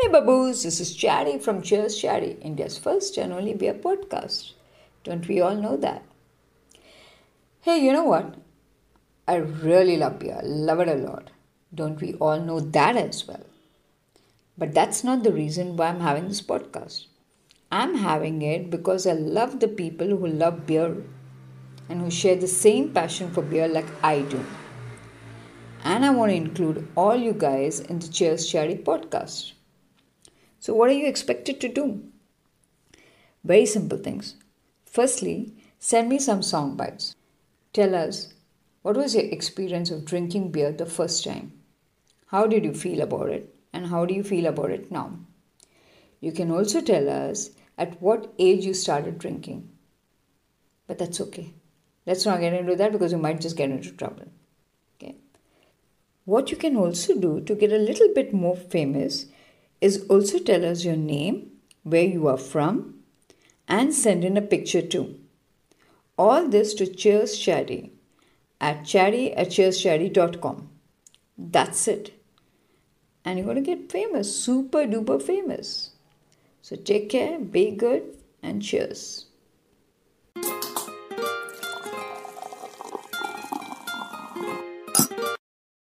Hey baboos, this is Chatty from Cheers Chatty, India's first and only beer podcast. Don't we all know that? Hey, you know what? I really love beer, love it a lot. Don't we all know that as well? But that's not the reason why I'm having this podcast. I'm having it because I love the people who love beer and who share the same passion for beer like I do. And I want to include all you guys in the Cheers Chatty podcast. So, what are you expected to do? Very simple things. Firstly, send me some sound bites. Tell us what was your experience of drinking beer the first time? How did you feel about it? And how do you feel about it now? You can also tell us at what age you started drinking. But that's okay. Let's not get into that because you might just get into trouble. Okay. What you can also do to get a little bit more famous is also tell us your name, where you are from, and send in a picture too. All this to Cheers Chatty at chatty at cheerschatty.com. That's it. And you're going to get famous, super duper famous. So take care, be good, and cheers.